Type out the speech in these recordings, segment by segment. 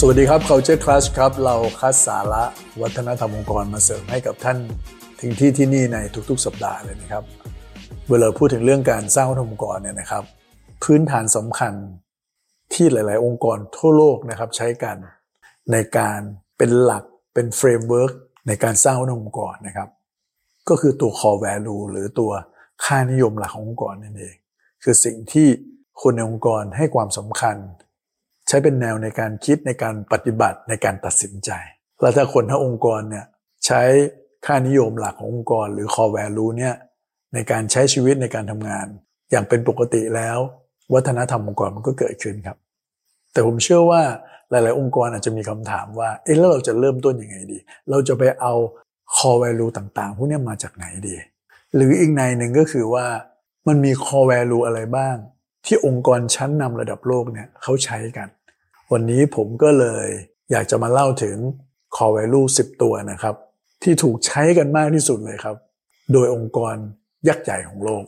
สวัสดีครับ Culture Crush ครับ เราคัดสาระวัฒนธรรมองค์กรมาเสริมให้กับท่านถึงที่ที่นี่ในทุกๆ สัปดาห์เลยนะครับ เวลาพูดถึงเรื่องการสร้างวัฒนธรรมองค์กรเนี่ยนะครับ พื้นฐานสำคัญที่หลาย ๆ องค์กรทั่วโลกนะครับใช้กันในการเป็นหลักเป็น framework ในการสร้างวัฒนธรรมองค์กรนะครับ ก็คือตัว core value หรือตัวค่านิยมหลักขององค์กรนั่นเอง คือสิ่งที่คนในองค์กรให้ความสำคัญ ช้เป็นแนวในการคิดในการปฏิบัติในการตัดสินใจ แล้วถ้าคนทั้งองค์กรเนี่ยใช้ค่านิยมหลักขององค์กร หรือ core value เนี่ยในการใช้ชีวิตในการทำงาน อย่างเป็นปกติแล้ว วัฒนธรรมองค์กรมันก็เกิดขึ้นครับ แต่ผมเชื่อว่าหลาย ๆ องค์กรอาจจะมีคำถามว่าเอ๊ะแล้วเราจะเริ่มต้นยังไงดี เราจะไปเอา core value ต่าง ๆ พวกนี้มาจากไหนดี หรืออีกในหนึ่งก็คือว่ามันมี core value อะไรบ้าง ที่องค์กรชั้นนำระดับโลกเนี่ยเขาใช้กัน วันนี้ผมก็เลยอยากจะมาเล่าถึง core value 10 ตัวนะครับ ที่ถูกใช้กันมากที่สุดเลยครับ โดยองค์กรยักษ์ใหญ่ของโลก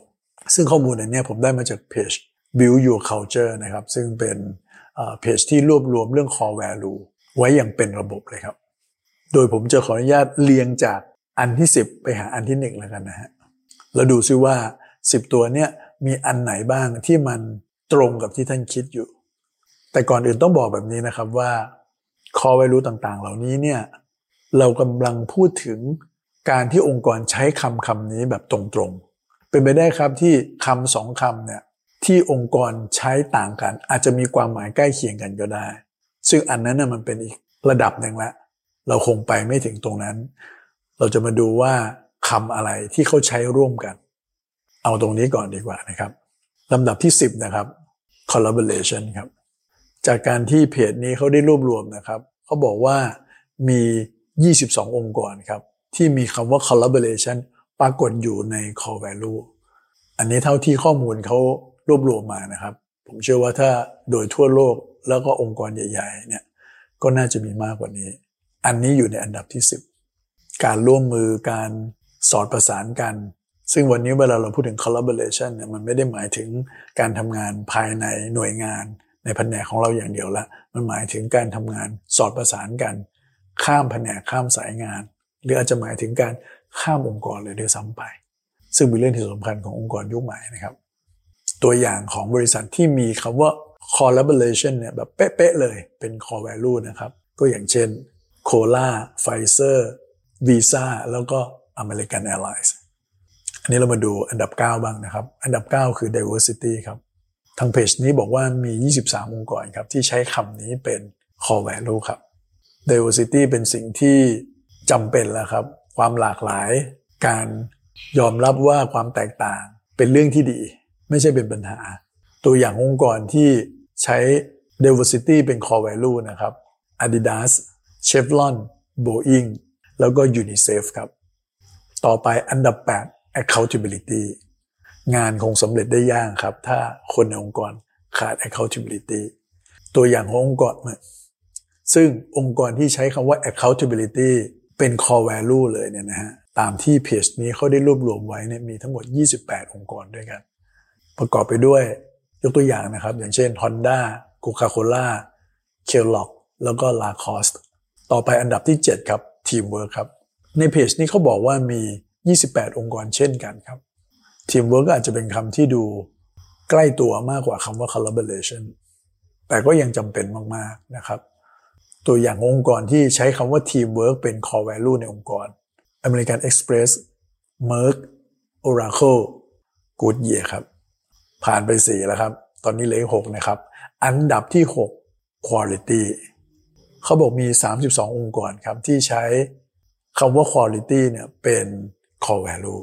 ซึ่งข้อมูลอันนี้ผมได้มาจากเพจ Build Your Culture นะครับ ซึ่งเป็นเพจที่รวบรวมเรื่อง core value ไว้อย่างเป็นระบบเลยครับ โดยผมจะขออนุญาตเรียงจากอันที่ 10 ไปหาอันที่ 1 แล้วกันนะฮะ แล้วดูซิว่า 10 ตัวเนี้ยมีอันไหนบ้างที่มันตรงกับที่ท่านคิดอยู่ แต่ก่อนอื่นต้องบอกแบบนี้นะครับว่า core value ต่างๆ เหล่านี้เนี่ยเรากำลังพูดถึงการที่องค์กรใช้คำคำนี้แบบตรงๆ เป็นไปได้ครับที่คำสองคำเนี่ยที่องค์กรใช้ต่างกัน อาจจะมีความหมายใกล้เคียงกันก็ได้ ซึ่งอันนั้นน่ะมันเป็นอีกระดับหนึ่งละเราคงไปไม่ถึงตรงนั้น เราจะมาดูว่าคำอะไรที่เขาใช้ร่วมกัน เอาตรงนี้ก่อนดีกว่านะครับลำดับที่ 10 นะครับ collaboration ครับ จากการที่เพจนี้เขาได้รวบรวมนะครับเขาบอกว่ามี 22 องค์กรครับ ที่มีคำว่า collaboration ปรากฏอยู่ใน core value อันนี้เท่าที่ข้อมูลเขารวบรวมมานะครับ ผมเชื่อว่าถ้าโดยทั่วโลกแล้วก็องค์กรใหญ่ๆเนี่ยก็น่าจะมีมากกว่านี้ อันนี้อยู่ในอันดับที่ 10 การร่วมมือการสอดประสานกัน ซึ่งวันนี้เวลาเราพูดถึง collaboration เนี่ยมันไม่ได้หมายถึงการทำงานภายในหน่วยงาน ในแผนกของเราอย่างเดียวละมันหมายถึงการทำงานสอดประสานกัน ข้ามแผนกข้ามสายงาน หรืออาจจะหมายถึงการข้ามองค์กรเลยด้วยซ้ำไป ซึ่งเป็นเรื่องที่สำคัญขององค์กรยุคใหม่นะครับ ตัวอย่างของบริษัทที่มีคำว่า collaboration เนี่ยแบบเป๊ะๆเลยเป็น core value นะครับ ก็อย่างเช่น Cola Pfizer Visa แล้วก็ American Airlines อันนี้เรามาดูอันดับ 9 บ้างนะครับ อันดับ 9 คือ diversity ครับ ทางเพจนี้บอกว่ามี 23 องค์กรครับที่ใช้คำนี้เป็น core value ครับ diversity เป็นสิ่งที่จำเป็นแล้วครับ ความหลากหลาย การยอมรับว่าความแตกต่างเป็นเรื่องที่ดี ไม่ใช่เป็นปัญหา ตัวอย่างองค์กรที่ใช้ diversity เป็น core value นะครับ Adidas Chevron Boeing แล้วก็ UNICEF ครับ ต่อไปอันดับ 8 accountability งานคงสำเร็จได้ยากครับ ถ้าคนในองค์กรขาด accountability ตัวอย่างขององค์กรซึ่งองค์กรที่ใช้คำว่า accountability เป็น core value เลยเนี่ยนะฮะตามที่เพจนี้เขาได้รวบรวมไว้เนี่ยมีทั้งหมด 28 องค์กรด้วยกัน ประกอบไปด้วยยกตัวอย่างนะครับ อย่างเช่น Honda Coca-Cola Kellogg แล้วก็ Lacoste ต่อไปอันดับที่ 7 ครับ Teamwork ครับ ในเพจนี้เขาบอกว่ามี 28 องค์กรเช่นกันครับ Teamwork ก็อาจจะเป็นคำที่ดูใกล้ตัวมากกว่าคำว่า collaboration แต่ก็ยังจำเป็นมาก ๆ นะครับ ตัวอย่างองค์กรที่ใช้คำว่า Teamwork เป็น core value ในองค์กร American Express Merck Oracle Goodyear ครับ ผ่านไป 4 แล้วครับ ตอนนี้เหลือหกนะครับ อันดับที่ 6 Quality เขาบอกมี 32 องค์กรครับที่ใช้คำว่า quality เนี่ยเป็น core value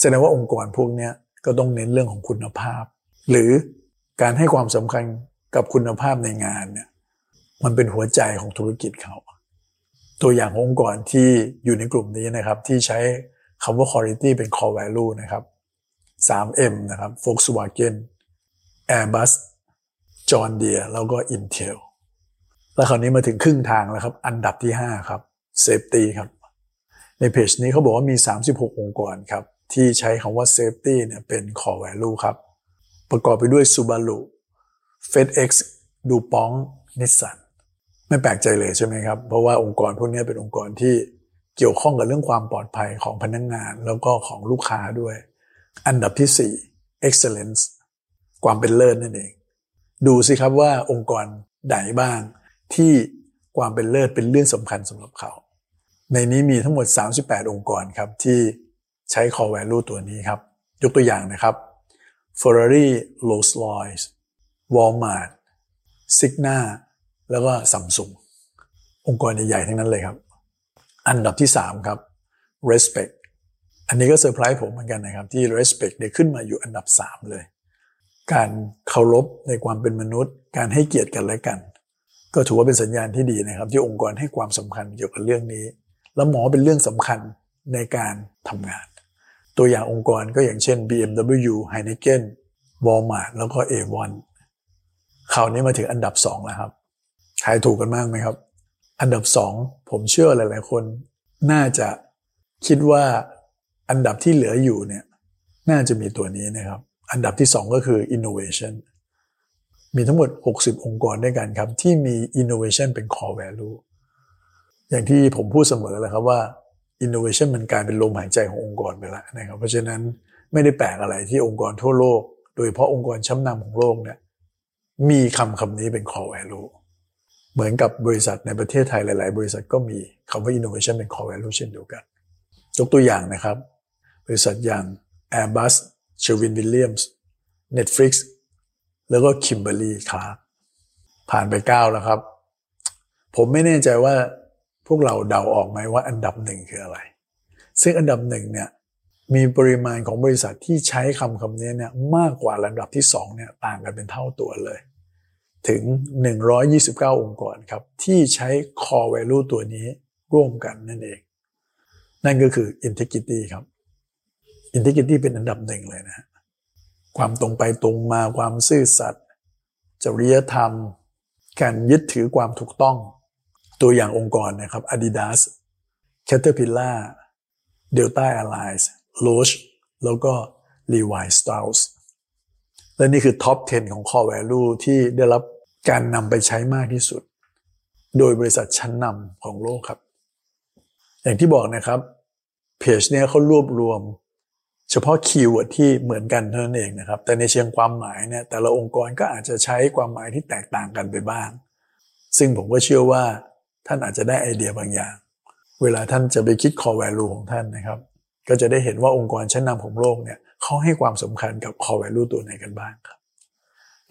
แสดงว่าองค์กรพวกนี้ก็ต้องเน้นเรื่องของคุณภาพ หรือการให้ความสำคัญกับคุณภาพในงานเนี่ยมันเป็นหัวใจของธุรกิจเขา ตัวอย่างองค์กรที่อยู่ในกลุ่มนี้นะครับ ที่ใช้คำว่า quality เป็น core value นะครับ 3M นะครับ Volkswagen Airbus John Deere แล้วก็ Intel แล้วคราวนี้มาถึงครึ่งทางแล้วครับ อันดับที่ 5 ครับ Safety ครับ ในเพจนี้เขาบอกว่ามี 36 องค์กรครับ ที่ใช้คำว่า Safety เนี่ยเป็น Core Value ครับ ประกอบไปด้วย Subaru FedEx DuPont Nissan ไม่แปลกใจเลยใช่ไหมครับ เพราะว่าองค์กรพวกนี้เป็นองค์กรที่เกี่ยวข้องกับเรื่องความปลอดภัยของพนักงงาน แล้วก็ของลูกค้าด้วย อันดับที่ 4 excellence ความเป็นเลิศนั่นเอง ดูสิครับว่าองค์กรไหนบ้าง ที่ความเป็นเลิศเป็นเรื่องสำคัญสำหรับเขา ในนี้มีทั้งหมด 38 องค์กรครับที่ ใช้ core value ตัวนี้ครับ ยกตัวอย่างนะครับ Ferrari Rolls-Royce Walmart Signa แล้วก็ Samsung องค์กรใหญ่ๆทั้งนั้นเลยครับ อันดับที่ 3 ครับ respect อันนี้ก็เซอร์ไพรส์ผมเหมือนกันนะครับ ที่ respect เนี่ยขึ้นมาอยู่อันดับ 3 เลย การเคารพในความเป็นมนุษย์ การให้เกียรติกันและกัน ก็ถือว่าเป็นสัญญาณที่ดีนะครับ ที่องค์กรให้ความสำคัญเกี่ยวกับเรื่องนี้ แล้วหมอเป็นเรื่องสำคัญในการทำงาน ตัวอย่างองค์กรก็อย่างเช่น BMW Heineken Walmart แล้วก็ A1 คราวนี้มาถึงอันดับ 2 แล้วครับทายถูกกันมากไหมครับ อันดับสองผมเชื่อหลาย ๆ คน น่าจะคิดว่าอันดับที่เหลืออยู่เนี่ยน่าจะมีตัวนี้นะครับ อันดับที่สองก็คือ innovation มีทั้งหมด 60 องค์กรด้วยกันครับ ที่มี innovation เป็น core value อย่างที่ผมพูดเสมอแล้วครับว่า innovation มันกลายเป็นลมหายใจขององค์กรไปแล้วนะครับเพราะฉะนั้นไม่ได้แปลกอะไรที่องค์กรทั่วโลก โดยเฉพาะองค์กรชั้นนำของโลกเนี่ยมีคำคำนี้เป็น core value เหมือนกับบริษัทในประเทศไทยหลาย ๆ บริษัทก็มีคำว่า innovation เป็น core value เช่นเดียวกัน ยกตัวอย่างนะครับ บริษัทอย่าง Airbus Sherwin Williams Netflix แล้วก็ Kimberly Clark ผ่านไป 9 แล้วครับ ผมไม่แน่ใจว่า พวกเราเดาออกไหมว่าอันดับหนึ่งคืออะไร ซึ่งอันดับหนึ่งเนี่ยมีปริมาณของบริษัทที่ใช้คำคำนี้เนี่ยมากกว่าลำดับที่2เนี่ยต่างกันเป็นเท่าตัวเลย ถึง 129 องค์กรครับ ที่ใช้ core value ตัวนี้ร่วมกันนั่นเอง นั่นก็คือ integrity ครับ integrity เป็นอันดับหนึ่งเลยนะความตรงไปตรงมาความซื่อสัตย์จริยธรรม การยึดถือความถูกต้อง ตัวอย่างองค์กรนะครับ Adidas Caterpillar Delta Airlines Roche แล้วก็ Levi Strauss และนี่คือ top 10 ของ core value ที่ได้รับการนำไปใช้มากที่สุด โดยบริษัทชั้นนำของโลกครับ อย่างที่บอกนะครับเพจเนี้ยเขารวบรวม เฉพาะ keyword ที่เหมือนกันเท่านั้นเองนะครับ แต่ในเชิงความหมายเนี่ยแต่ละองค์กรก็อาจจะใช้ความหมายที่แตกต่างกันไปบ้าง ซึ่งผมก็เชื่อว่า ท่านอาจจะได้ไอเดียบางอย่าง เวลาท่านจะไปคิด core value ของท่านนะครับ ก็จะได้เห็นว่าองค์กรชั้นนำของโลกเนี่ยเขาให้ความสำคัญกับ core value ตัวไหนกันบ้างครับ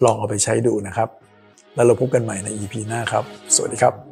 ลองเอาไปใช้ดูนะครับ แล้วเราพบกันใหม่ใน EP หน้าครับ สวัสดีครับ